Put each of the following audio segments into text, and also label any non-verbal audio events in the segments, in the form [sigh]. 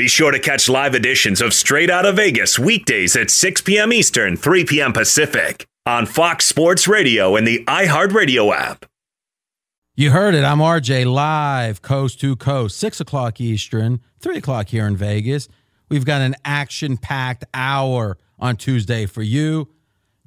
Be sure to catch live editions of Straight Out of Vegas weekdays at 6 p.m. Eastern, 3 p.m. Pacific on Fox Sports Radio and the iHeartRadio app. You heard it. I'm RJ live, coast to coast, 6 o'clock Eastern, 3 o'clock here in Vegas. We've got an action packed hour on Tuesday for you.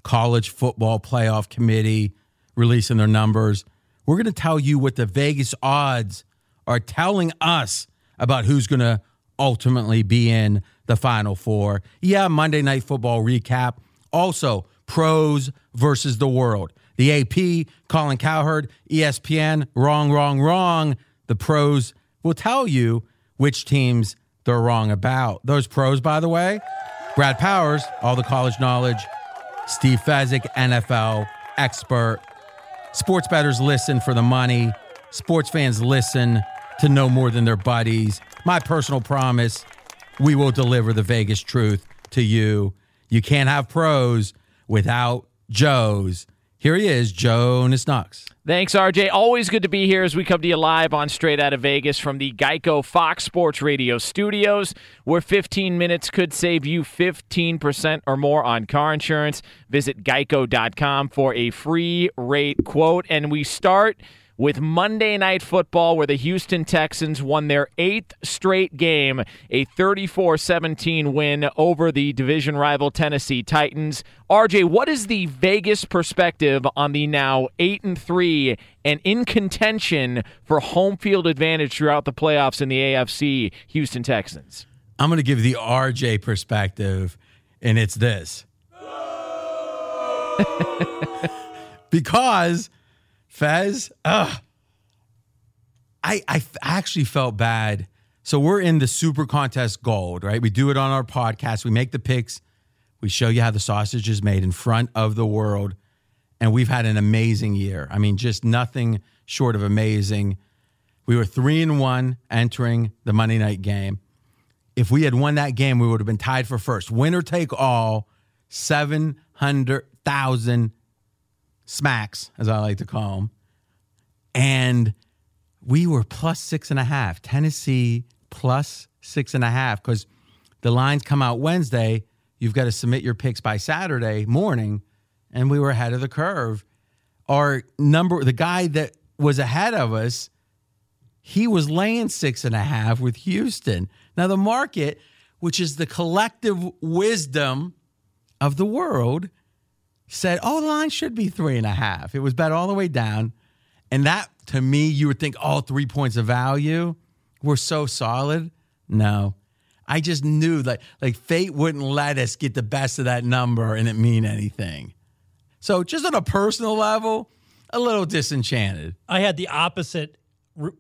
College Football Playoff Committee releasing their numbers. We're going to tell you what the Vegas odds are telling us about who's going to ultimately be in the Final Four. Yeah, Monday Night Football recap. Also, pros versus the world. The AP, Colin Cowherd, ESPN, wrong, wrong, wrong. The pros will tell you which teams they're wrong about. Those pros, by the way, Brad Powers, all the college knowledge, Steve Fezzik, NFL expert. Sports bettors listen for the money. Sports fans listen to know more than their buddies. My personal promise we will deliver the Vegas truth to you. You can't have pros without Joe's. Here he is, Jonas Knox. Thanks, RJ. Always good to be here as we come to you live on Straight Out of Vegas from the Geico Fox Sports Radio studios, where 15 minutes could save you 15% or more on car insurance. Visit geico.com for a free rate quote. And we start with Monday Night Football, where the Houston Texans won their eighth straight game, a 34 17 win over the division rival Tennessee Titans. RJ, what is the Vegas perspective on the now 8 and 3 and in contention for home field advantage throughout the playoffs in the AFC Houston Texans? I'm going to give the RJ perspective, and it's this. [laughs] because Fez, ugh. I, I actually felt bad. So we're in the Super Contest Gold, right? We do it on our podcast. We make the picks. We show you how the sausage is made in front of the world. And we've had an amazing year. I mean, just nothing short of amazing. We were three and one entering the Monday night game. If we had won that game, we would have been tied for first. Winner take all, 700,000 smacks, as I like to call them. And we were plus six and a half. Tennessee plus six and a half because the lines come out Wednesday. You've got to submit your picks by Saturday morning. And we were ahead of the curve. Our number, the guy that was ahead of us, he was laying six and a half with Houston. Now, the market, which is the collective wisdom of the world, said, oh, the line should be three and a half. It was bet all the way down. And that, to me, you would think all three points of value were so solid. No. I just knew that like fate wouldn't let us get the best of that number and it mean anything. So just on a personal level, a little disenchanted. I had the opposite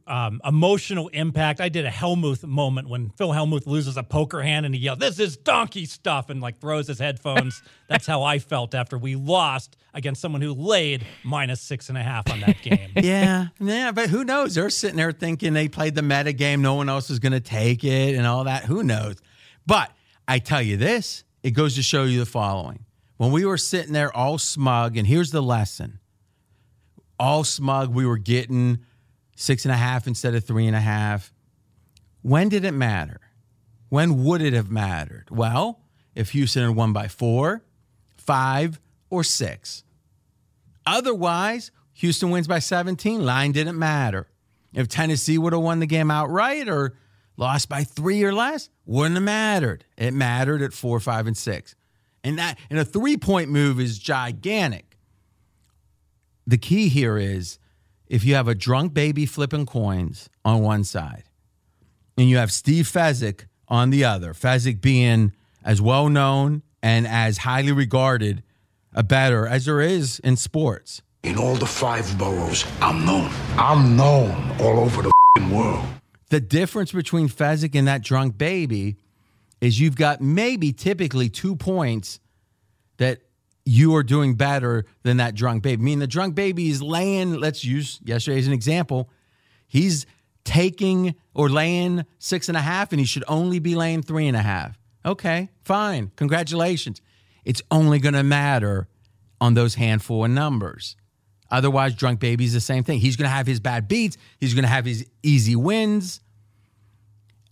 um, emotional impact. I did a Hellmuth moment when Phil Hellmuth loses a poker hand and he yelled, "This is donkey stuff!" and like throws his headphones. [laughs] That's how I felt after we lost against someone who laid minus six and a half on that game. [laughs] yeah, yeah, but who knows? They're sitting there thinking they played the meta game. No one else is going to take it and all that. Who knows? But I tell you this, it goes to show you the following. When we were sitting there all smug, and here's the lesson all smug, we were getting six and a half instead of three and a half. When did it matter? When would it have mattered? Well, if Houston had won by four, five, or six. Otherwise, Houston wins by 17. Line didn't matter. If Tennessee would have won the game outright or lost by three or less, wouldn't have mattered. It mattered at four, five, and six. And that and a three-point move is gigantic. The key here is if you have a drunk baby flipping coins on one side and you have Steve Fezzik on the other, Fezzik being as well known and as highly regarded a bettor as there is in sports. In all the five boroughs, I'm known. I'm known all over the world. The difference between Fezzik and that drunk baby is you've got maybe typically two points that you are doing better than that drunk baby. I mean, the drunk baby is laying, let's use yesterday as an example. He's taking or laying six and a half, and he should only be laying three and a half. Okay, fine. Congratulations. It's only going to matter on those handful of numbers. Otherwise, drunk baby's the same thing. He's going to have his bad beats, he's going to have his easy wins.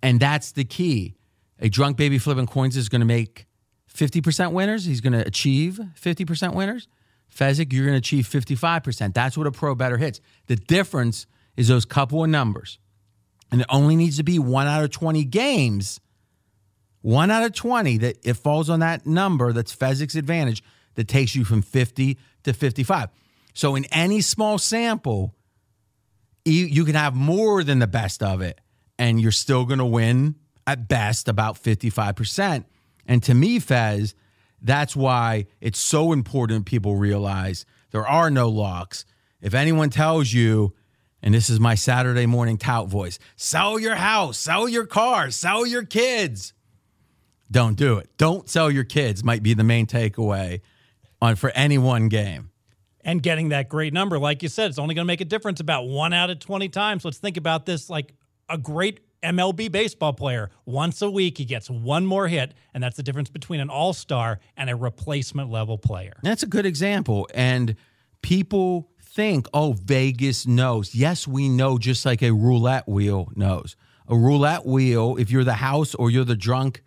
And that's the key. A drunk baby flipping coins is going to make 50% winners. He's going to achieve 50% winners. Fezzik, you're going to achieve 55%. That's what a pro bettor hits. The difference is those couple of numbers. And it only needs to be one out of 20 games, one out of 20 that it falls on that number that's Fezzik's advantage that takes you from 50 to 55. So in any small sample, you, you can have more than the best of it, and you're still going to win at best about 55%. And to me, Fez, that's why it's so important people realize there are no locks. If anyone tells you, and this is my Saturday morning tout voice, sell your house, sell your car, sell your kids. Don't do it. Don't sell your kids might be the main takeaway on for any one game. And getting that great number, like you said, it's only going to make a difference about one out of 20 times. Let's think about this like a great MLB baseball player. Once a week, he gets one more hit, and that's the difference between an all star and a replacement level player. That's a good example. And people think, oh, Vegas knows. Yes, we know, just like a roulette wheel knows. A roulette wheel, if you're the house or you're the drunk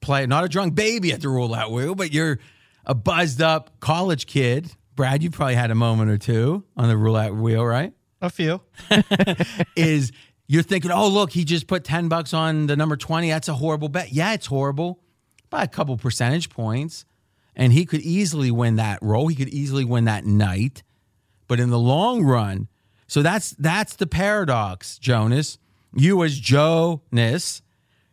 player, not a drunk baby at the roulette wheel, but you're a buzzed up college kid. Brad, you probably had a moment or two on the roulette wheel, right? A few. [laughs] is you're thinking, oh, look, he just put 10 bucks on the number 20. That's a horrible bet. Yeah, it's horrible by a couple percentage points. And he could easily win that roll. He could easily win that night. But in the long run, so that's that's the paradox, Jonas. You as Jonas,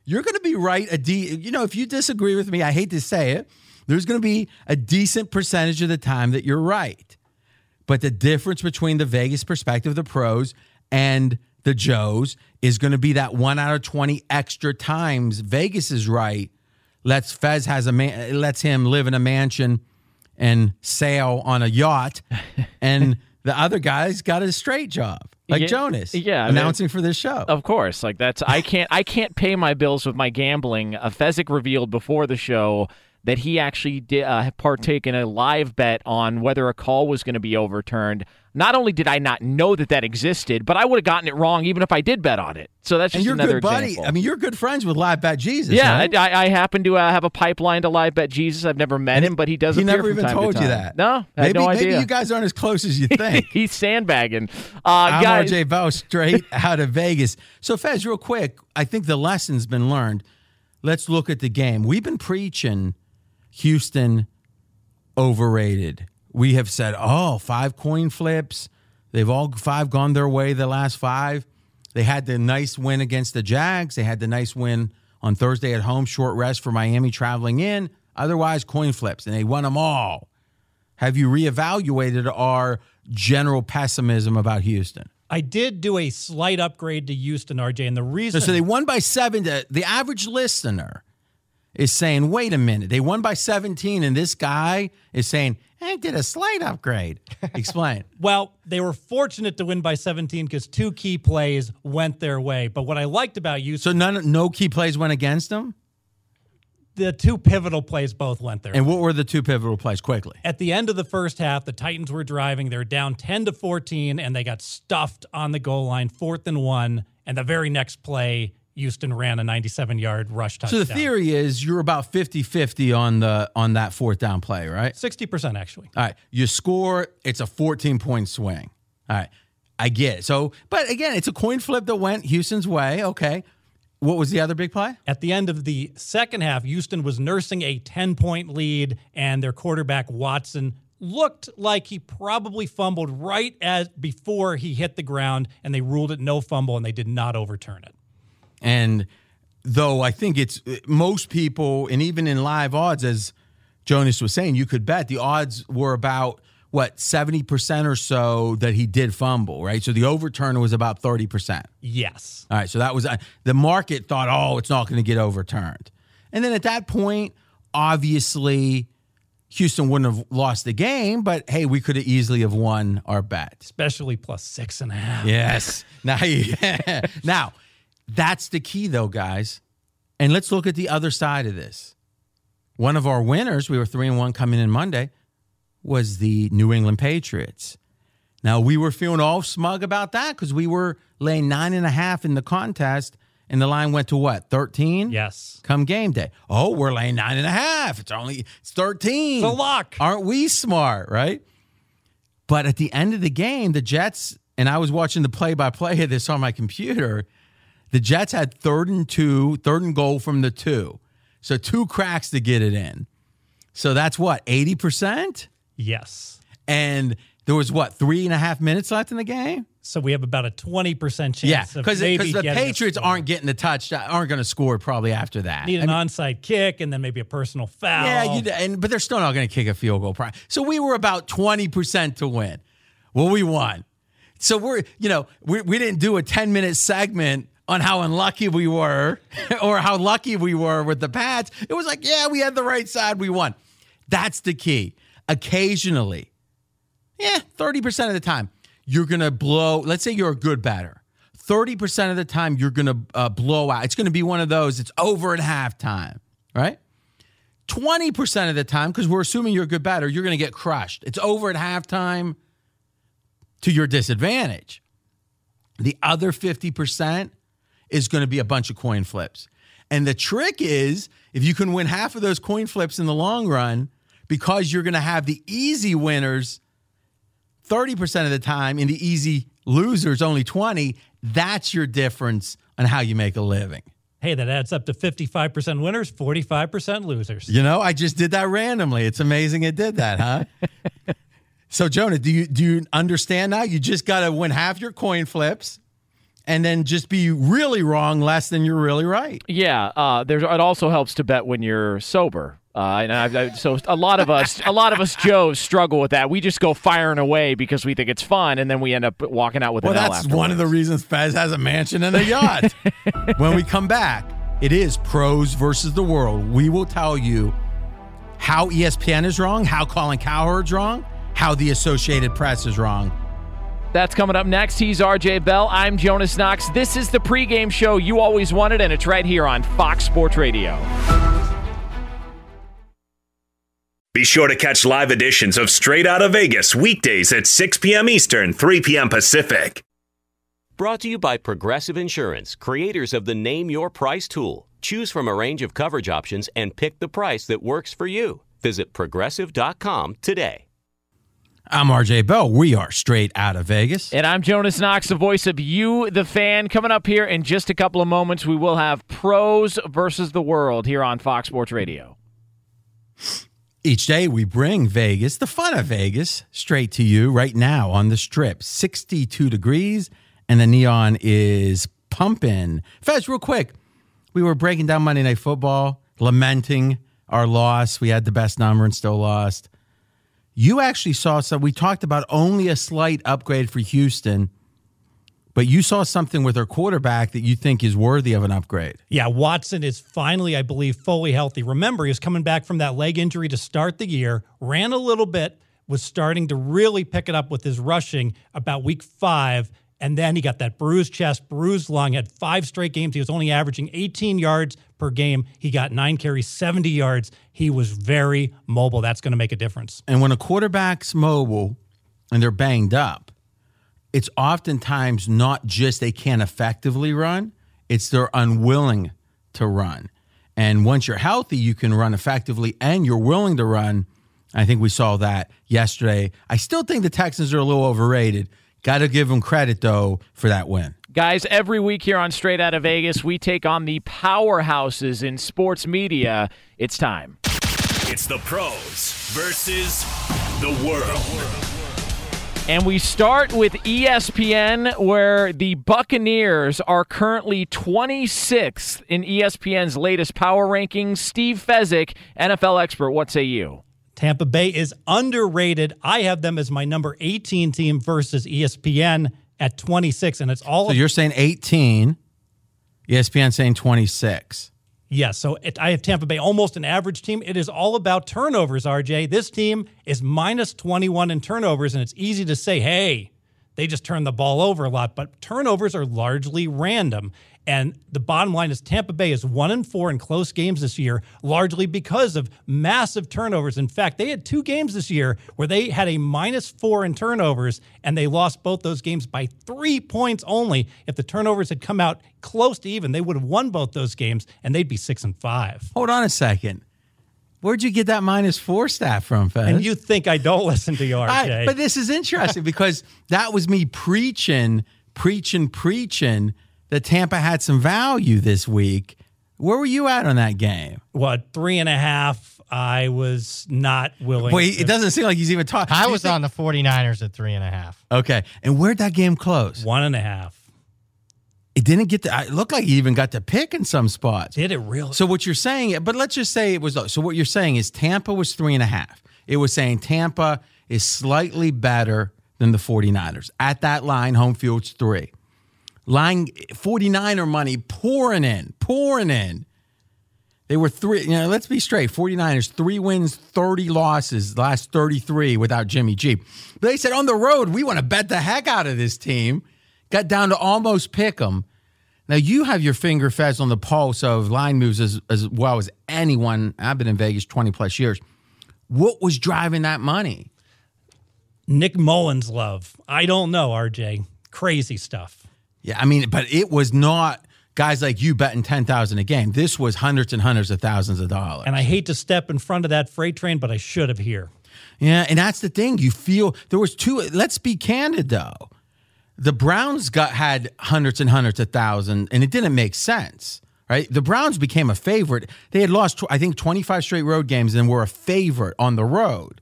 you're going to be right. A de- you know, if you disagree with me, I hate to say it, there's going to be a decent percentage of the time that you're right. But the difference between the Vegas perspective, the pros, and the Joes is going to be that one out of 20 extra times Vegas is right. Let's Fez has a man, lets him live in a mansion and sail on a yacht. [laughs] and the other guy's got a straight job. Like Yeah, Jonas, yeah, I announcing mean- for this show. Of course, like that's I can't I can't pay my bills with my gambling. Uh, Fezzik revealed before the show that he actually did uh, partake in a live bet on whether a call was going to be overturned. Not only did I not know that that existed, but I would have gotten it wrong even if I did bet on it. So that's and just you're another good buddy. example. I mean, you're good friends with Live Bet Jesus. yeah, right? I, I happen to uh, have a pipeline to live bet Jesus. I've never met And him, but he does. He appear never from even time to told you that. No, I had maybe, no idea. maybe you guys aren't as close as you [laughs] think. He's sandbagging. Uh, I'm guys, RJ Bell, straight [laughs] out of Vegas. So, Fez, real quick, I think the lesson's been learned. Let's look at the game. We've been preaching Houston overrated. We have said, oh, five coin flips. They've all five gone their way the last five. They had the nice win against the Jags. They had the nice win On Thursday at home, short rest for Miami traveling in. Otherwise, coin flips, and they won them all. Have you reevaluated our general pessimism about Houston? I did do a slight upgrade to Houston, RJ, and the reason So they won by seven. To, the average listener is saying, wait a minute, they won by 17, and this guy is saying, I did a slight upgrade. [laughs] Explain. Well, they were fortunate to win by 17 because two key plays went their way. But what I liked about you, so none, no key plays went against them? the two pivotal plays both went their And way. what were the two pivotal plays? Quickly. At the end of the first half, the Titans were driving. They're down 10 to 14, and they got stuffed on the goal line, fourth and one. And the very next play, Houston ran a 97 yard rush touchdown. So the theory is you're about 50-50 on the on that fourth down play, right? 60% actually. All right. You score, it's a 14 point swing. All right. I get it. So, but again, it's a coin flip that went Houston's way. Okay. What was the other big play? At the end of the second half, Houston was nursing a 10 point lead, and their quarterback, Watson, looked like he probably fumbled right as before he hit the ground, and they ruled it no fumble, and they did not overturn it. And though I think it's most people, and even in live odds, as Jonas was saying, you could bet the odds were about what 70% or so that he did fumble, right? So the overturn was about 30%. Yes. All right, so that was uh, the market thought, oh, it's not going to get overturned. And then at that point, obviously, Houston wouldn't have lost the game, but hey, we could have easily have won our bet. Especially plus six and a half. Yes. now, [laughs] now, that's the key, though, guys. And let's look at the other side of this. One of our winners, we were three and one coming in Monday, was the New England Patriots. Now we were feeling all smug about that because we were laying nine and a half in the contest, and the line went to what thirteen? Yes. Come game day. Oh, we're laying nine and a half. It's only it's thirteen. It's a lock. Aren't we smart, right? But at the end of the game, the Jets and I was watching the play-by-play of this on my computer. The Jets had third and two, third and goal from the two, so two cracks to get it in. So that's what eighty percent. Yes. And there was what three and a half minutes left in the game. So we have about a 20% chance Yeah, of because the Patriots aren't getting the touchdown, aren't going to score probably after that. Need I an mean, onside kick and then maybe a personal foul. yeah, you, and but they're still not going to kick a field goal. So we were about twenty percent to win. Well, we won. So we're you know we we didn't do a ten minute segment on how unlucky we were [laughs] or how lucky we were with the Pats. It was like yeah, we had the right side, we won. That's the key. Occasionally, yeah, 30% of the time, you're going to blow. Let's say you're a good batter. 30% of the time, you're going to uh, blow out. It's going to be one of those, it's over at halftime, right? 20% of the time, because we're assuming you're a good batter, you're going to get crushed. It's over at halftime to your disadvantage. The other 50% is going to be a bunch of coin flips. And the trick is if you can win half of those coin flips in the long run, because you're going to have the easy winners 30% of the time and the easy losers only 20, that's your difference on how you make a living. Hey, that adds up to 55% winners, 45% losers. You know, I just did that randomly. It's amazing it did that, huh? [laughs] so Jonah, do you do you understand now? You just got to win half your coin flips and then just be really wrong less than you're really right. Yeah, uh, there's. It also helps to bet when you're sober. Uh, and I, I, so a lot of us, a lot of us Joes struggle with that. We just go firing away because we think it's fun, and then we end up walking out with Well, an L that's afterwards. one of the reasons Fez has a mansion and a yacht. [laughs] when we come back, it is pros versus the world. We will tell you how ESPN is wrong, how Colin Cowherd's wrong, how the Associated Press is wrong. That's coming up next. He's RJ Bell. I'm Jonas Knox. This is the pregame show you always wanted, and it's right here on Fox Sports Radio. Be sure to catch live editions of Straight Out of Vegas weekdays at 6 p.m. Eastern, 3 p.m. Pacific. Brought to you by Progressive Insurance, creators of the Name Your Price tool. Choose from a range of coverage options and pick the price that works for you. Visit progressive.com today. I'm RJ Bell. We are straight out of Vegas. And I'm Jonas Knox, the voice of you, the fan. Coming up here in just a couple of moments, we will have pros versus the world here on Fox Sports Radio. Each day we bring Vegas, the fun of Vegas, straight to you right now on the strip. 62 degrees and the neon is pumping. Fez, real quick, we were breaking down Monday Night Football, lamenting our loss. We had the best number and still lost. You actually saw some. We talked about only a slight upgrade for Houston, but you saw something with their quarterback that you think is worthy of an upgrade. Yeah, Watson is finally, I believe, fully healthy. Remember, he was coming back from that leg injury to start the year, ran a little bit, was starting to really pick it up with his rushing about week five. And then he got that bruised chest, bruised lung, had five straight games. He was only averaging 18 yards per game. He got nine carries, 70 yards. He was very mobile. That's going to make a difference. And when a quarterback's mobile and they're banged up, it's oftentimes not just they can't effectively run, it's they're unwilling to run. And once you're healthy, you can run effectively and you're willing to run. I think we saw that yesterday. I still think the Texans are a little overrated. Got to give them credit, though, for that win. Guys, every week here on Straight Out of Vegas, we take on the powerhouses in sports media. It's time. It's the pros versus the world. And we start with ESPN, where the Buccaneers are currently 26th in ESPN's latest power rankings. Steve Fezzik, NFL expert, what say you? Tampa Bay is underrated. I have them as my number 18 team versus ESPN at 26, and it's all. So you're saying 18, ESPN saying 26. Yes, so it, I have Tampa Bay almost an average team. It is all about turnovers, RJ. This team is minus 21 in turnovers, and it's easy to say, hey, they just turn the ball over a lot, but turnovers are largely random. And the bottom line is Tampa Bay is one and four in close games this year, largely because of massive turnovers. In fact, they had two games this year where they had a minus four in turnovers, and they lost both those games by three points only. If the turnovers had come out close to even, they would have won both those games, and they'd be six and five. Hold on a second. Where'd you get that minus four stat from, Fez? And you think I don't [laughs] listen to you, RJ? I, but this is interesting because that was me preaching, preaching, preaching that Tampa had some value this week. Where were you at on that game? what three and a half i was not willing Boy, to- it doesn't seem like he's even talking. I was on the 49ers at three and a half. Okay, and where'd that game close? one and a half It didn't get to. It looked like he even got to pick in some spots. did it really So what you're saying, but let's just say it was. So what you're saying is Tampa was three and a half. It was saying Tampa is slightly better than the 49ers. At that line, home field's three. Line 49er money pouring in, pouring in. They were three, you know, let's be straight. 49ers, three wins, 30 losses, last 33 without Jimmy G. But they said on the road, we want to bet the heck out of this team. Got down to almost pick them. Now you have your finger fez on the pulse of line moves as, as well as anyone. I've been in Vegas 20 plus years. What was driving that money? nick mullens love i don't know rj crazy stuff Yeah, I mean, but it was not guys like you betting 10,000 a game. This was hundreds and hundreds of thousands of dollars. and i hate to step in front of that freight train but i should have here Yeah, and that's the thing. You feel there was two. Let's be candid though. The Browns got had hundreds and hundreds of thousands, and it didn't make sense. Right? The Browns became a favorite. They had lost, I think, twenty five straight road games, and were a favorite on the road.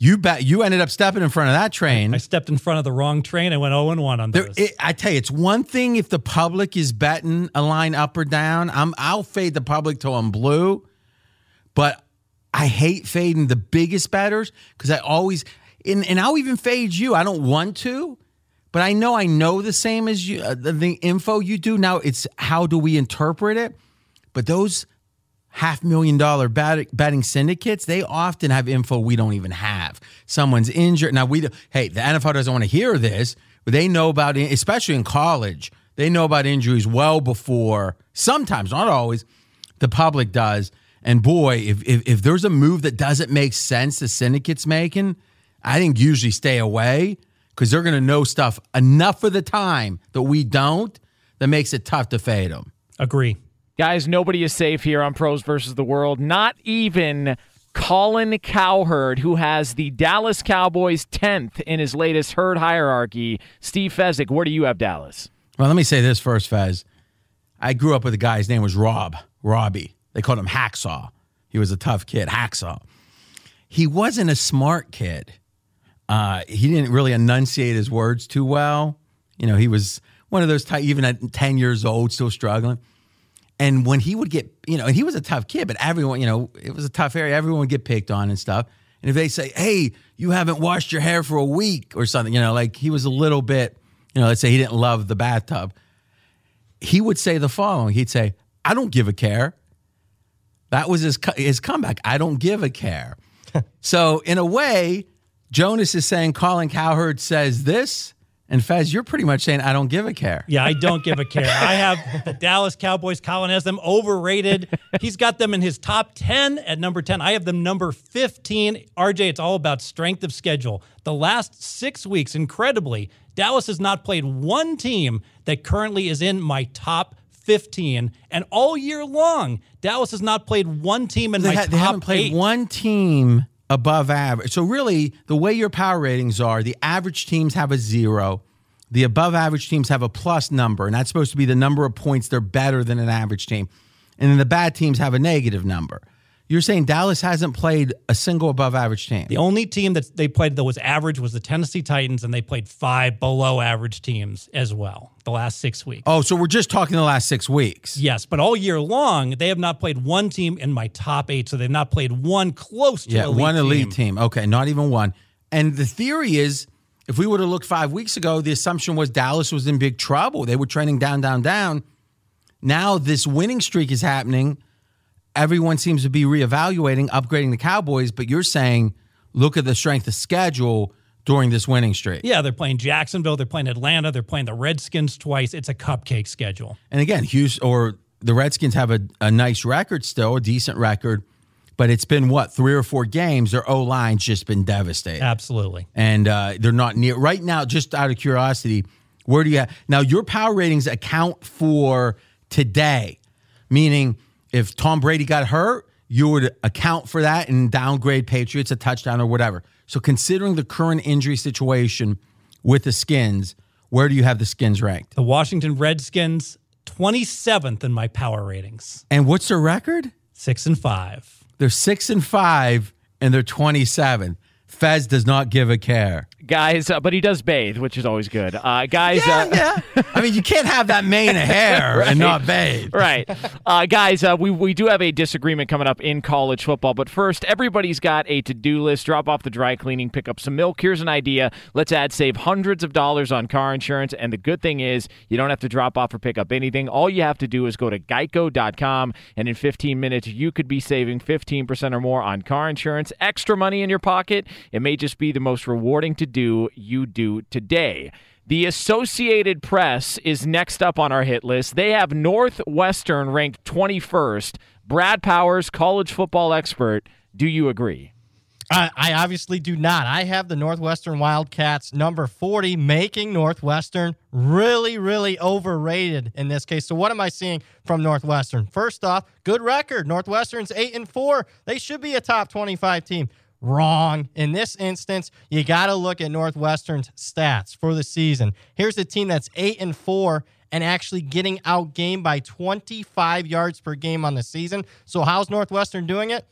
You bet. You ended up stepping in front of that train. i stepped in front of the wrong train i went 0 and 1 on There, those it, I tell you, it's one thing if the public is betting a line up or down. I'm I'll fade the public till I'm blue, but I hate fading the biggest bettors because I always and, and I'll even fade you. I don't want to, but I know I know the same as you. Uh, the, the info you do now. It's how do we interpret it? But those half million dollar bet, betting syndicates, they often have info we don't even have. Someone's injured. Now we, hey, the NFL doesn't want to hear this, but they know about, especially in college, they know about injuries well before. Sometimes, not always, the public does. And boy, if if, if there's a move that doesn't make sense, the syndicate's making, I think usually stay away because they're going to know stuff enough for the time that we don't that makes it tough to fade them. agree Guys, nobody is safe here on Pros versus the World. Not even Colin Cowherd, who has the Dallas Cowboys 10th in his latest herd hierarchy. Steve Fezzik, where do you have Dallas? Well, let me say this first, Fez. I grew up with a guy, his name was Rob, Robbie. They called him Hacksaw. He was a tough kid, Hacksaw. He wasn't a smart kid. Uh, he didn't really enunciate his words too well. You know, he was one of those type, even at 10 years old, still struggling. And when he would get, you know, and he was a tough kid, but everyone, you know, it was a tough area. Everyone would get picked on and stuff. And if they say, hey, you haven't washed your hair for a week or something, you know, like he was a little bit, you know, let's say he didn't love the bathtub, he would say the following He'd say, I don't give a care. That was his, his comeback. I don't give a care. [laughs] so, in a way, Jonas is saying Colin Cowherd says this and Fez, you're pretty much saying I don't give a care. Yeah, I don't give a [laughs] care. I have the Dallas Cowboys. Colin has them overrated. He's got them in his top 10 at number 10. I have them number 15. RJ, it's all about strength of schedule. The last six weeks, incredibly, Dallas has not played one team that currently is in my top 15. And all year long, Dallas has not played one team in they my ha- top They haven't played eight. one team above average. So really, the way your power ratings are, the average teams have a zero. The above average teams have a plus number, and that's supposed to be the number of points they're better than an average team. And then the bad teams have a negative number. You're saying Dallas hasn't played a single above average team. The only team that they played that was average was the Tennessee Titans, and they played five below average teams as well the last six weeks. Oh, so we're just talking the last six weeks. Yes, but all year long, they have not played one team in my top eight, so they've not played one close to Yeah, elite one elite team. team. Okay, not even one. And the theory is if we would have looked five weeks ago, the assumption was Dallas was in big trouble. They were trending down, down, down. Now this winning streak is happening. Everyone seems to be reevaluating, upgrading the Cowboys, but you're saying look at the strength of schedule during this winning streak. Yeah, they're playing Jacksonville, they're playing Atlanta, they're playing the Redskins twice. It's a cupcake schedule. And again, Hughes or the Redskins have a, a nice record still, a decent record, but it's been what, three or four games? Their O line's just been devastated. Absolutely. and uh, they're not near right now. Just out of curiosity, where do you now your power ratings account for today? Meaning, if Tom Brady got hurt, you would account for that and downgrade Patriots a touchdown or whatever. So, considering the current injury situation with the Skins, where do you have the Skins ranked? The Washington Redskins, 27th in my power ratings, And what's their record? six and five. They're six and five, and they're twenty-seven. Fez does not give a care. Guys. Uh, but he does bathe, which is always good. Uh, guys, Yeah, uh, yeah. [laughs] I mean, you can't have that mane of hair [laughs] and not bathe. right. Uh, guys, uh, we, we do have a disagreement coming up in college football. But first, everybody's got a to do list. Drop off the dry cleaning, pick up some milk. Here's an idea. Let's add save hundreds of dollars on car insurance. And the good thing is, you don't have to drop off or pick up anything. All you have to do is go to geico.com. And in 15 minutes, you could be saving 15% or more on car insurance. Extra money in your pocket. It may just be the most rewarding to do you do today. The Associated Press is next up on our hit list. They have Northwestern ranked 21st. Brad Powers, college football expert. Do you agree? I, I obviously do not. I have the Northwestern Wildcats number 40, making Northwestern really, really overrated in this case. So, what am I seeing from Northwestern? First off, good record. Northwestern's 8 and 4. They should be a top 25 team. Wrong. In this instance, you got to look at Northwestern's stats for the season. Here's a team that's 8 and 4 and actually getting outgained by 25 yards per game on the season. So, how's Northwestern doing it?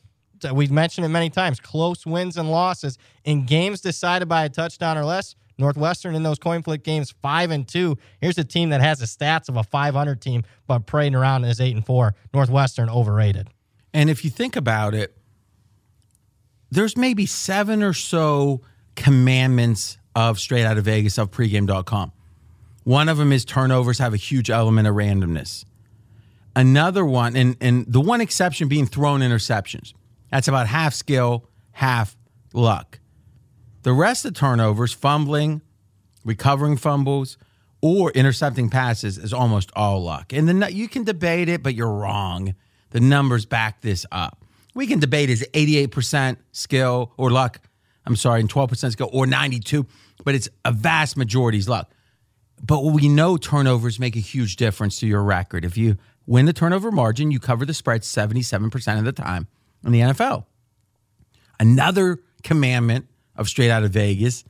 We've mentioned it many times close wins and losses in games decided by a touchdown or less. Northwestern in those coin flip games, five and two. Here's a team that has the stats of a 500 team, but parading around as eight and four. Northwestern overrated. And if you think about it, there's maybe seven or so commandments of straight out of Vegas of pregame.com. One of them is turnovers have a huge element of randomness. Another one, and, and the one exception being thrown interceptions. That's about half skill, half luck. The rest of turnovers, fumbling, recovering fumbles, or intercepting passes is almost all luck. And the, you can debate it, but you're wrong. The numbers back this up. We can debate is 88% skill or luck. I'm sorry, and 12% skill or 92, but it's a vast majority is luck. But we know turnovers make a huge difference to your record. If you win the turnover margin, you cover the spread 77% of the time in the NFL. Another commandment of straight out of Vegas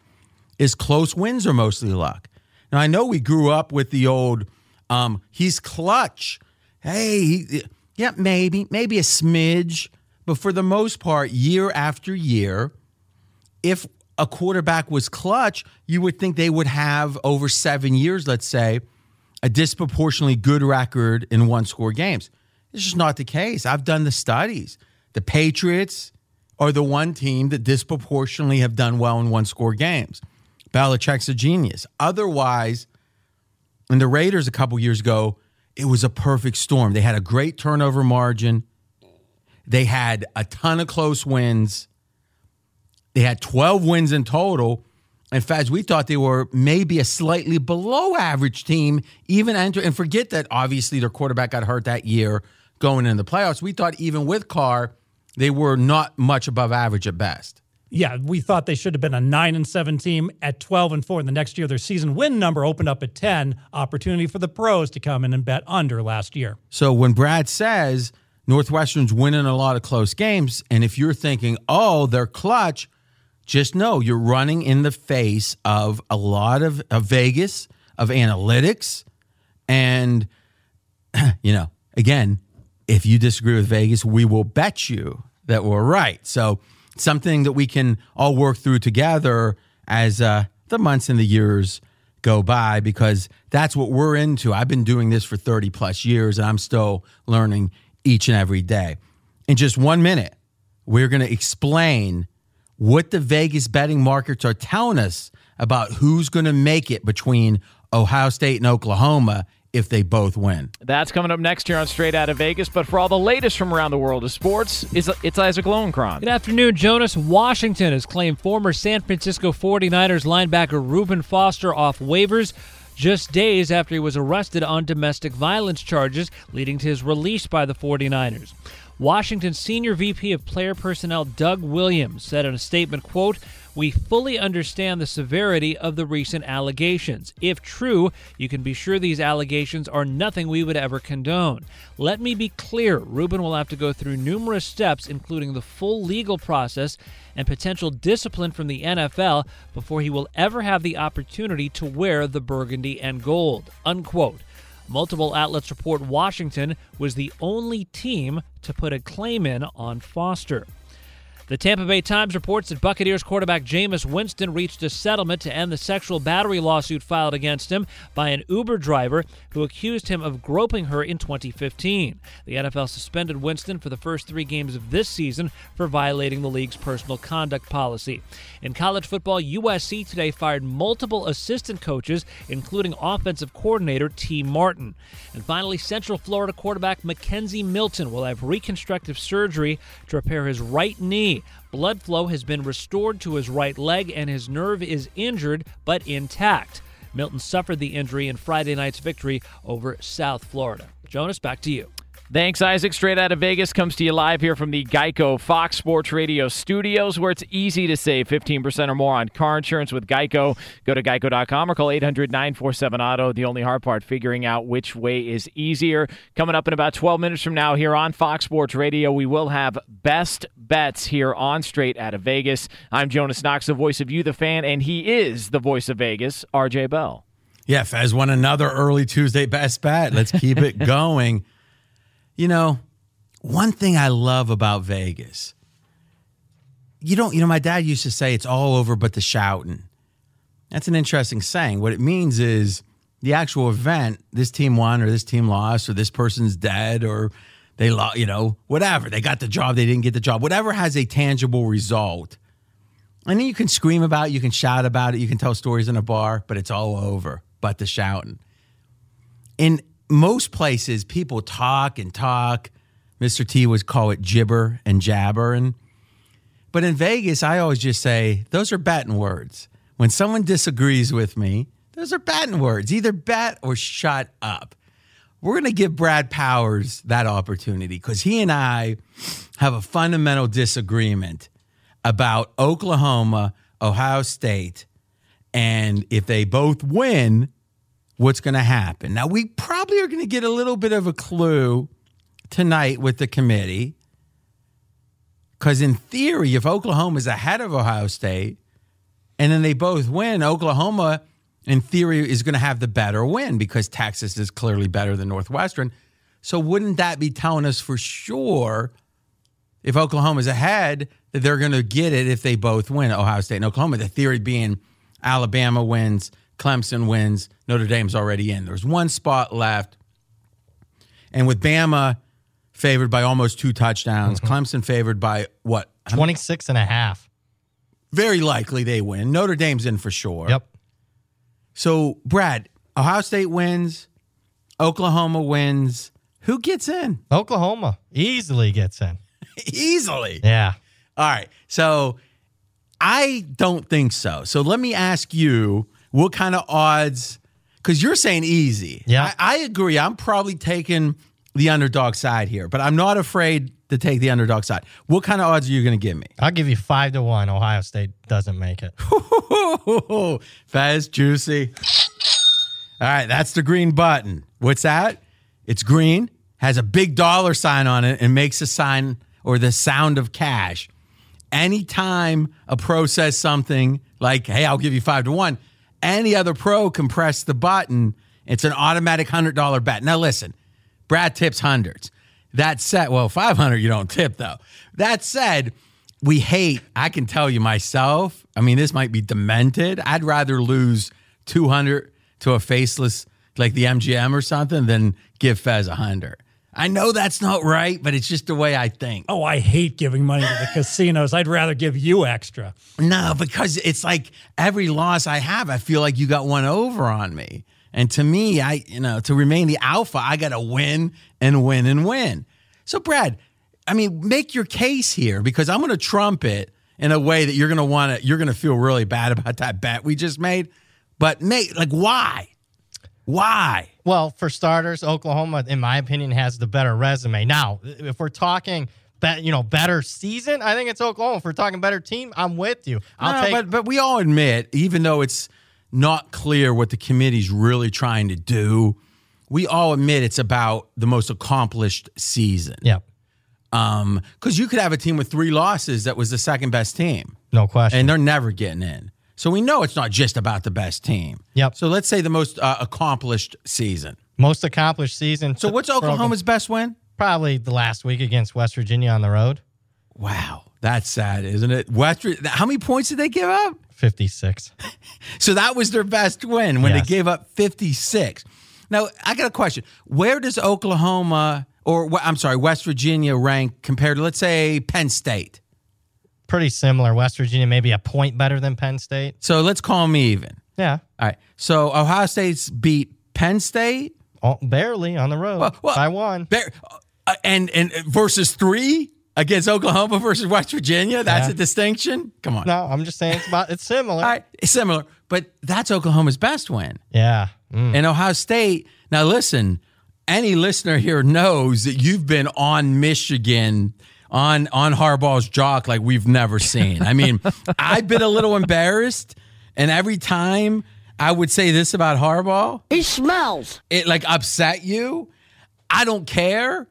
is close wins are mostly luck. Now I know we grew up with the old um, he's clutch. Hey, he, yeah, maybe, maybe a smidge, but for the most part, year after year, if a quarterback was clutch, you would think they would have over seven years, let's say, a disproportionately good record in one score games. It's just not the case. I've done the studies. The Patriots are the one team that disproportionately have done well in one score games. Belichick's a genius. Otherwise, in the Raiders a couple years ago, it was a perfect storm. They had a great turnover margin. They had a ton of close wins. They had 12 wins in total. In fact, we thought they were maybe a slightly below average team, even enter. And forget that obviously their quarterback got hurt that year going into the playoffs. We thought even with Carr, they were not much above average at best. Yeah, we thought they should have been a nine and seven team at twelve and four. And the next year, their season win number opened up at ten. Opportunity for the pros to come in and bet under last year. So when Brad says Northwestern's winning a lot of close games, and if you're thinking, oh, they're clutch, just know you're running in the face of a lot of, of Vegas, of analytics. And, [clears throat] you know, again, if you disagree with Vegas, we will bet you that we're right. So, something that we can all work through together as uh, the months and the years go by, because that's what we're into. I've been doing this for 30 plus years, and I'm still learning each and every day. In just one minute, we're going to explain what the Vegas betting markets are telling us about who's going to make it between Ohio State and Oklahoma if they both win. That's coming up next here on Straight Out of Vegas. But for all the latest from around the world of sports, it's, it's Isaac Lowenkron. Good afternoon, Jonas. Washington has claimed former San Francisco 49ers linebacker Reuben Foster off waivers just days after he was arrested on domestic violence charges, leading to his release by the 49ers. Washington Senior VP of Player Personnel Doug Williams said in a statement, quote, we fully understand the severity of the recent allegations. If true, you can be sure these allegations are nothing we would ever condone. Let me be clear Reuben will have to go through numerous steps, including the full legal process and potential discipline from the NFL, before he will ever have the opportunity to wear the burgundy and gold. Unquote. Multiple outlets report Washington was the only team to put a claim in on Foster. The Tampa Bay Times reports that Buccaneers quarterback Jameis Winston reached a settlement to end the sexual battery lawsuit filed against him by an Uber driver who accused him of groping her in 2015. The NFL suspended Winston for the first three games of this season for violating the league's personal conduct policy. In college football, USC today fired multiple assistant coaches, including offensive coordinator Tee Martin. And finally, Central Florida quarterback McKenzie Milton will have reconstructive surgery to repair his right knee. Blood flow has been restored to his right leg, and his nerve is injured but intact. Milton suffered the injury in Friday night's victory over South Florida. Jonas, back to you. Thanks, Isaac. Straight out of Vegas comes to you live here from the Geico Fox Sports Radio studios, where it's easy to save 15% or more on car insurance with Geico. Go to geico.com or call 800 947 Auto. The only hard part, figuring out which way is easier. Coming up in about 12 minutes from now here on Fox Sports Radio, we will have best bets here on Straight out of Vegas. I'm Jonas Knox, the voice of you, the fan, and he is the voice of Vegas, RJ Bell. Yeah, Fez won another early Tuesday best bet. Let's keep it [laughs] going. You know, one thing I love about Vegas, you don't, you know, my dad used to say it's all over but the shouting. That's an interesting saying. What it means is the actual event, this team won or this team lost or this person's dead or they lost, you know, whatever. They got the job, they didn't get the job. Whatever has a tangible result. And then you can scream about it, you can shout about it, you can tell stories in a bar, but it's all over but the shouting. In most places, people talk and talk. Mr. T would call it gibber and jabber. And but in Vegas, I always just say those are betting words. When someone disagrees with me, those are betting words. Either bet or shut up. We're going to give Brad Powers that opportunity because he and I have a fundamental disagreement about Oklahoma, Ohio State, and if they both win, what's going to happen. Now, we probably are going to get a little bit of a clue tonight with the committee. Because in theory, if Oklahoma is ahead of Ohio State and then they both win, Oklahoma, in theory, is going to have the better win because Texas is clearly better than Northwestern. So, wouldn't that be telling us for sure if Oklahoma is ahead that they're going to get it if they both win, Ohio State and Oklahoma? The theory being Alabama wins, Clemson wins, Notre Dame's already in. There's one spot left. And with Bama favored by almost two touchdowns. Mm-hmm. Clemson favored by what? 26 and a half. Very likely they win. Notre Dame's in for sure. Yep. So, Brad, Ohio State wins, Oklahoma wins. Who gets in? Oklahoma easily gets in. [laughs] Easily. Yeah. All right. So, I don't think so. So, let me ask you what kind of odds, because you're saying easy. Yeah. I, I agree. I'm probably taking the underdog side here, but I'm not afraid to take the underdog side. What kind of odds are you going to give me? I'll give you five to one. Ohio State doesn't make it. [laughs] Fez, juicy. All right, that's the green button. What's that? It's green, has a big dollar sign on it, and makes a sign or the sound of cash. Anytime a pro says something like, hey, I'll give you five to one, any other pro can press the button. It's an automatic $100 bet. Now, listen, Brad tips hundreds. That said, well, 500 you don't tip though. That said, we hate, I can tell you myself, I mean, this might be demented. I'd rather lose 200 to a faceless like the MGM or something than give Fez 100. I know that's not right, but it's just the way I think. Oh, I hate giving money to the casinos. I'd rather give you extra. No, because it's like every loss I have, I feel like you got one over on me. And to me, I, you know, to remain the alpha, I got to win and win and win. So, Brad, I mean, make your case here because I'm going to trump it in a way that you're going to want to, you're going to feel really bad about that bet we just made. But, mate, like, why? Why? Well, for starters, Oklahoma, in my opinion, has the better resume. Now, if we're talking, be, you know, better season, I think it's Oklahoma. If we're talking better team, I'm with you. I'll No, take. but but we all admit, even though it's not clear what the committee's really trying to do, we all admit it's about the most accomplished season. yeah, Um, because you could have a team with three losses that was the second best team, no question. and they're never getting in. So we know it's not just about the best team. Yep. So let's say the most uh, accomplished season. Most accomplished season. So what's Oklahoma? Oklahoma's best win? Probably the last week against West Virginia on the road. Wow, that's sad, isn't it? West. How many points did they give up? 56. [laughs] So that was their best win when Yes. they gave up 56. Now, I got a question. Where does Oklahoma or I'm sorry, West Virginia rank compared to let's say Penn State? Pretty similar. West Virginia maybe a point better than Penn State. So let's call me even. Yeah. All right. So Ohio State's beat Penn State Oh, barely on the road Well, well, by one. Bear- uh, and and versus 3 against Oklahoma versus West Virginia. That's Yeah. a distinction. Come on. No, I'm just saying it's about it's similar. All right, it's similar, but that's Oklahoma's best win. Yeah. Mm. And Ohio State, now listen, any listener here knows that you've been on Michigan on on Harbaugh's jock like we've never seen. I mean, [laughs] I've been a little embarrassed, and every time I would say this about Harbaugh, He smells. it like upset you. I don't care.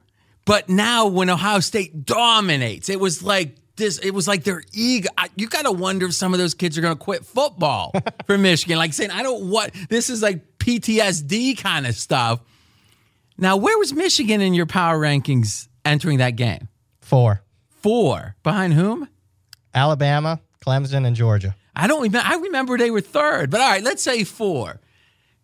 But now when Ohio State dominates, it was like this, it was like their ego. I- You got to wonder if some of those kids are going to quit football [laughs] for Michigan. Like saying, I don't want, this is like PTSD kind of stuff. Now, where was Michigan in your power rankings entering that game? Four. Four. Behind whom? Alabama, Clemson, and Georgia. I don't remember. I remember they were third, but all right, let's say four.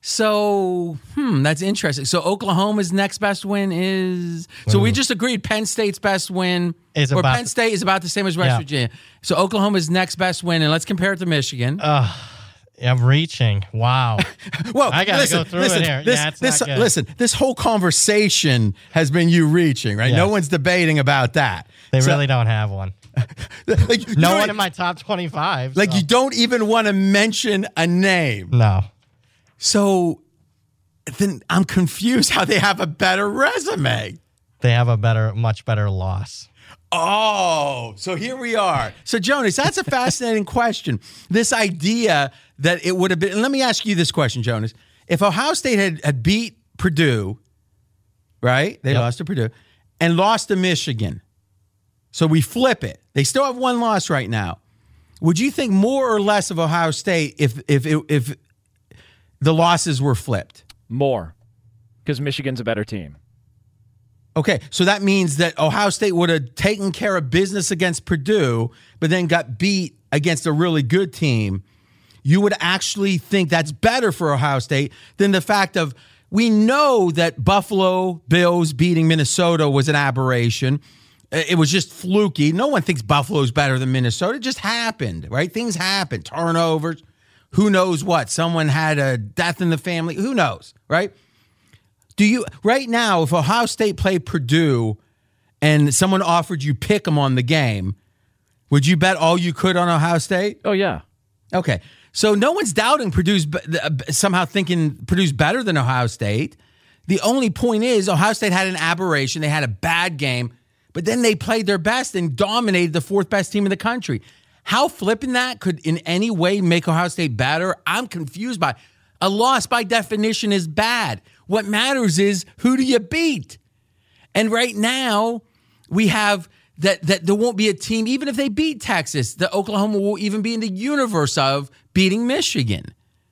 So, hmm, that's interesting. So Oklahoma's next best win is. So we just agreed Penn State's best win Is or about- Penn State is about the same as West Yeah. Virginia. So Oklahoma's next best win, and let's compare it to Michigan. I'm reaching. Wow. [laughs] well, I gotta listen, go through listen, it here. This, Yeah, it's this, listen, this whole conversation has been you reaching, right? No one's debating about that. They So- really don't have one. [laughs] like, No one in my top 25. like so- you don't even want to mention a name. No. So then I'm confused how they have a better resume. They have a better, much better loss. Oh, so here we are. So, Jonas, that's a fascinating question. This idea that it would have been, let me ask you this question, Jonas. If Ohio State had, had beat Purdue, right? They Yep. lost to Purdue and lost to Michigan. So we flip it. They still have one loss right now. Would you think more or less of Ohio State if if if, if the losses were flipped? More, because Michigan's a better team. Okay, so that means that Ohio State would have taken care of business against Purdue, but then got beat against a really good team. You would actually think that's better for Ohio State than the fact of we know that Buffalo Bills beating Minnesota was an aberration. It was just fluky. No one thinks Buffalo's better than Minnesota. It just happened, right? Things happen, turnovers. Who knows what? Someone had a death in the family. Who knows, right? Do you right now? If Ohio State played Purdue, and someone offered you pick them on the game, would you bet all you could on Ohio State? Oh yeah. Okay. So no one's doubting Purdue's somehow thinking Purdue's better than Ohio State. The only point is Ohio State had an aberration. They had a bad game, but then they played their best and dominated the fourth best team in the country. How flipping that could in any way make Ohio State better? I'm confused by. A loss by definition is bad. What matters is who do you beat? And right now, we have that that there won't be a team, even if they beat Texas, that Oklahoma will even be in the universe of beating Michigan.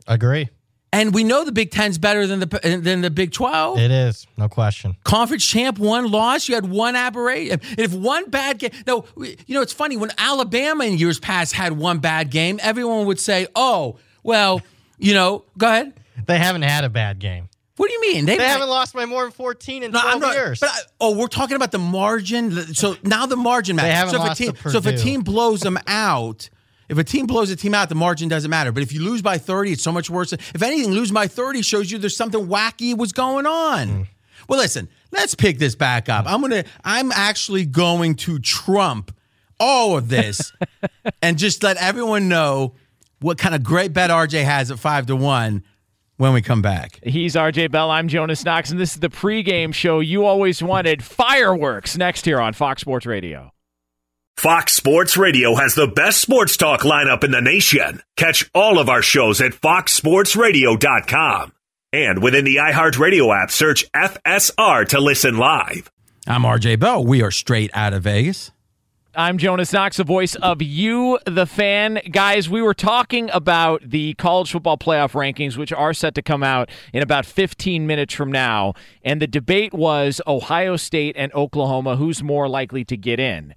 Agree. And we know the Big Ten's better than the than the Big Twelve. It is, no question. Conference champ, one loss. You had one aberration. If one bad game, no, you know it's funny when Alabama in years past had one bad game, everyone would say, "Oh, well, you know." Go ahead. They haven't had a bad game. What do you mean? They, they haven't lost by more than 14 in no, 12 not, years. But I, oh, we're talking about the margin. So now the margin matters. They haven't so, if lost a team, to so if a team blows them out, if a team blows a team out, the margin doesn't matter. But if you lose by 30, it's so much worse. If anything, lose by 30 shows you there's something wacky was going on. Mm. Well, listen, let's pick this back up. I'm gonna I'm actually going to trump all of this [laughs] and just let everyone know what kind of great bet RJ has at five to one when we come back. He's RJ Bell. I'm Jonas Knox, and this is the pregame show you always wanted. Fireworks next here on Fox Sports Radio. Fox Sports Radio has the best sports talk lineup in the nation. Catch all of our shows at foxsportsradio.com. And within the iHeartRadio app, search FSR to listen live. I'm RJ Bell. We are straight out of Vegas. I'm Jonas Knox, the voice of you, the fan. Guys, we were talking about the college football playoff rankings, which are set to come out in about 15 minutes from now. And the debate was Ohio State and Oklahoma, who's more likely to get in.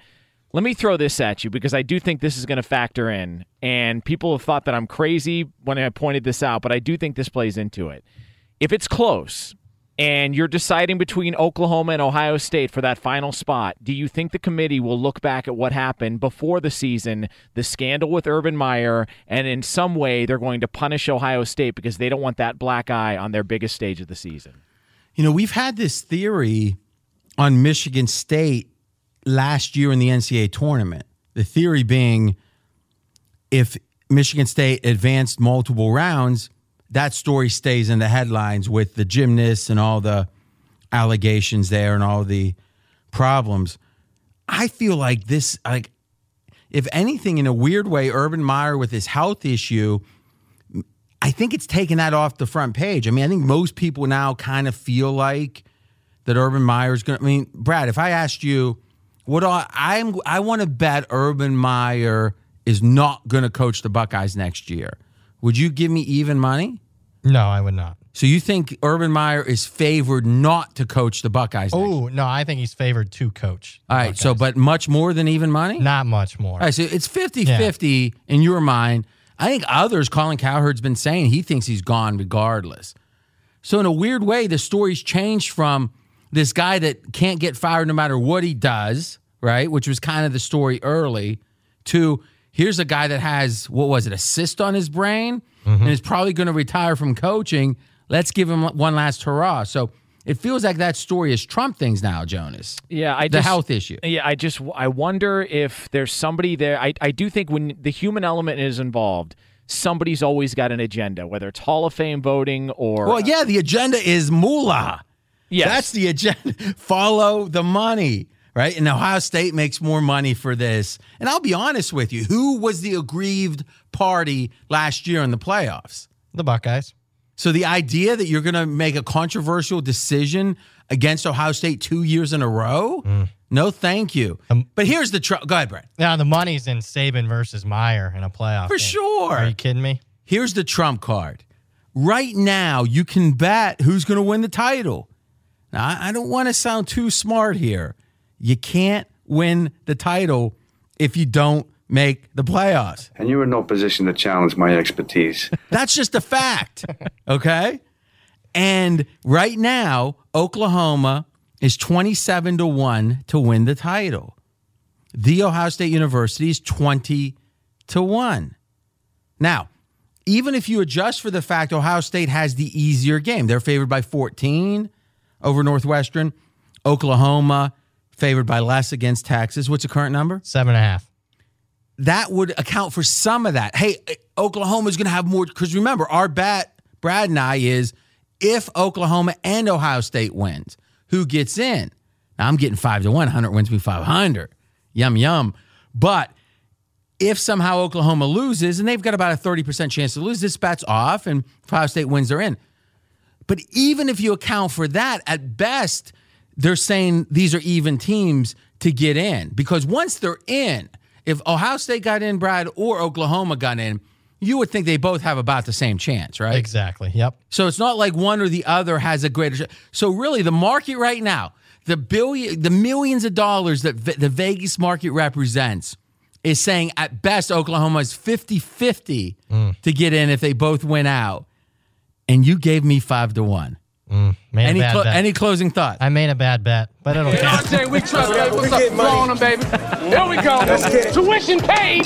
Let me throw this at you because I do think this is going to factor in. And people have thought that I'm crazy when I pointed this out, but I do think this plays into it. If it's close, and you're deciding between Oklahoma and Ohio State for that final spot, do you think the committee will look back at what happened before the season, the scandal with Urban Meyer, and in some way they're going to punish Ohio State because they don't want that black eye on their biggest stage of the season? You know, we've had this theory on Michigan State last year in the NCAA tournament. The theory being if Michigan State advanced multiple rounds, that story stays in the headlines with the gymnasts and all the allegations there and all the problems. I feel like this, like, if anything, in a weird way, Urban Meyer with his health issue, I think it's taken that off the front page. I mean, I think most people now kind of feel like that Urban Meyer is going to. I mean, Brad, if I asked you, what I, I'm, I want to bet Urban Meyer is not going to coach the Buckeyes next year. Would you give me even money? No, I would not. So you think Urban Meyer is favored not to coach the Buckeyes? Oh no, I think he's favored to coach. All right, Buckeyes. so but much more than even money? Not much more. All right, so it's 50-50 yeah. in your mind. I think others, Colin Cowherd's been saying he thinks he's gone regardless. So in a weird way, the story's changed from this guy that can't get fired no matter what he does, right? Which was kind of the story early, to here's a guy that has what was it, a cyst on his brain mm-hmm. and is probably going to retire from coaching. Let's give him one last hurrah. So it feels like that story is trump things now, Jonas. Yeah, I the just, health issue. Yeah, I just I wonder if there's somebody there. I I do think when the human element is involved, somebody's always got an agenda, whether it's Hall of Fame voting or. Well, yeah, the agenda is moolah. Yes. That's the agenda. [laughs] Follow the money right? And Ohio State makes more money for this. And I'll be honest with you, who was the aggrieved party last year in the playoffs? The Buckeyes. So the idea that you're going to make a controversial decision against Ohio State two years in a row? Mm. No, thank you. Um, but here's the tr- go ahead, Brett. Now the money's in Saban versus Meyer in a playoff. For game. sure. Are you kidding me? Here's the trump card. Right now, you can bet who's going to win the title. Now, I don't want to sound too smart here, you can't win the title if you don't make the playoffs. And you're in no position to challenge my expertise. [laughs] That's just a fact. Okay? And right now, Oklahoma is 27 to 1 to win the title. The Ohio State University is 20 to 1. Now, even if you adjust for the fact Ohio State has the easier game, they're favored by 14 over Northwestern. Oklahoma favored by less against Texas. What's the current number? Seven and a half. That would account for some of that. Hey, Oklahoma's going to have more because remember, our bet, Brad and I, is if Oklahoma and Ohio State wins, who gets in? Now I'm getting five to one. Hunter wins me 500. Yum, yum. But if somehow Oklahoma loses, and they've got about a 30% chance to lose, this bet's off, and if Ohio State wins, they're in. But even if you account for that, at best, they're saying these are even teams to get in. Because once they're in, if Ohio State got in, Brad, or Oklahoma got in, you would think they both have about the same chance, right? Exactly. Yep. So it's not like one or the other has a greater. Sh- so really, the market right now, the billion, the millions of dollars that v- the Vegas market represents, is saying at best Oklahoma is 50-50 Mm. to get in if they both win out, and you gave me five to one. Mm, made Any a bad clo- bet. any closing thoughts? I made a bad bet, but it'll count. Dante, we trust, baby. What's up? Blow on them, baby. Here we go. Tuition paid.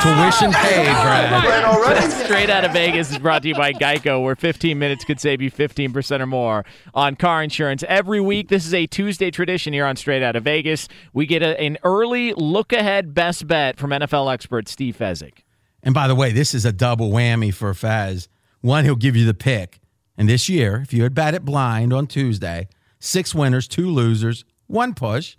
Tuition paid, Brad. Straight out of Vegas is brought to you by Geico, where 15 minutes could save you 15% or more on car insurance. Every week, this is a Tuesday tradition here on Straight Out of Vegas. We get a, an early look ahead best bet from NFL expert Steve Fezzik. And by the way, this is a double whammy for Fez. One, he'll give you the pick. And this year, if you had bet it blind on Tuesday, six winners, two losers, one push.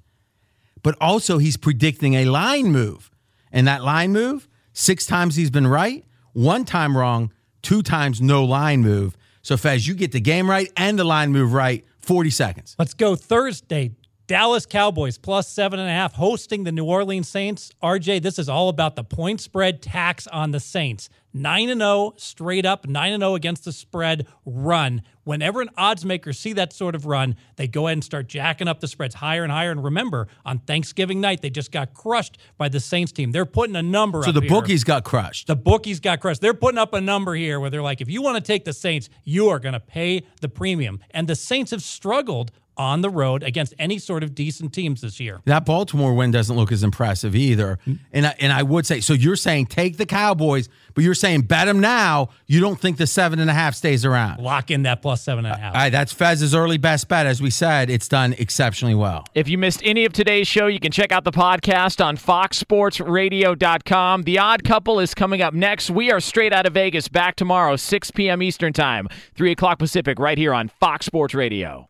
But also, he's predicting a line move. And that line move, six times he's been right, one time wrong, two times no line move. So, Fez, you get the game right and the line move right, 40 seconds. Let's go Thursday. Dallas Cowboys plus seven and a half hosting the New Orleans Saints. RJ, this is all about the point spread tax on the Saints. 9 and 0 straight up, 9 and 0 against the spread run. Whenever an odds maker see that sort of run, they go ahead and start jacking up the spreads higher and higher. And remember, on Thanksgiving night, they just got crushed by the Saints team. They're putting a number up. So the here. bookies got crushed. The bookies got crushed. They're putting up a number here where they're like, if you want to take the Saints, you are going to pay the premium. And the Saints have struggled on the road against any sort of decent teams this year. That Baltimore win doesn't look as impressive either. And I, and I would say so. You're saying take the Cowboys, but you're saying bet them now. You don't think the seven and a half stays around. Lock in that plus seven and a half. All right, that's Fez's early best bet. As we said, it's done exceptionally well. If you missed any of today's show, you can check out the podcast on foxsportsradio.com. The Odd Couple is coming up next. We are straight out of Vegas, back tomorrow, 6 p.m. Eastern Time, 3 o'clock Pacific, right here on Fox Sports Radio.